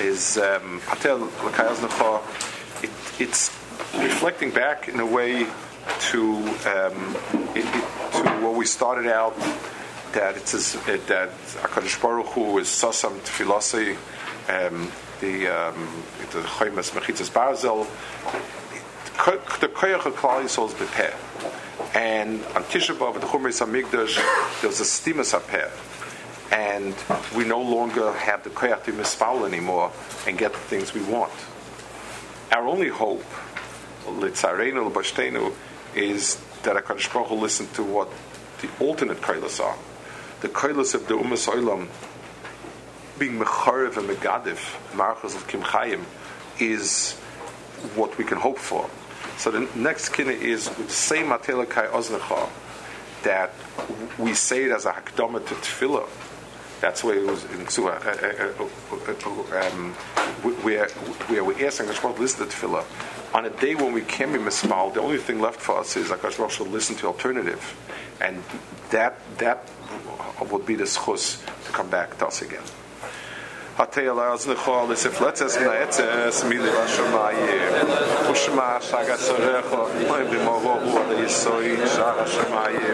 is um, Patel L'Kayaz it, it's reflecting back in a way to um, it, it, to what we started out that it's as, it, that Hakadosh Baruch Hu is Sosam Tefilosei, um, the um, the Chaymas Mechitzas Barzel, the Koyach of Klal Yisrael is Bepeh, and on Tisha B'av the Chumrei Samigdash there's a Stimas Apeh and we no longer have the koyach to misfoul anymore and get the things we want. Our only hope, litzarenu l'bashtenu, is that HaKadosh Baruch will listen to what the alternate koilas are. The koilas of the Umas Olam being mecharev and megadif, marchas of kimchayim, is what we can hope for. So the next kina is with the same matelakai oznecha that we say it as a hakdama to tefillah that's where it was in Ksua, uh, uh, uh, um, where, where we're asking Hakadosh to listen to Tefillah. On a day when we can be mismal, the only thing left for us is Hakadosh should listen to alternative, and that that would be the schus to come back to us again.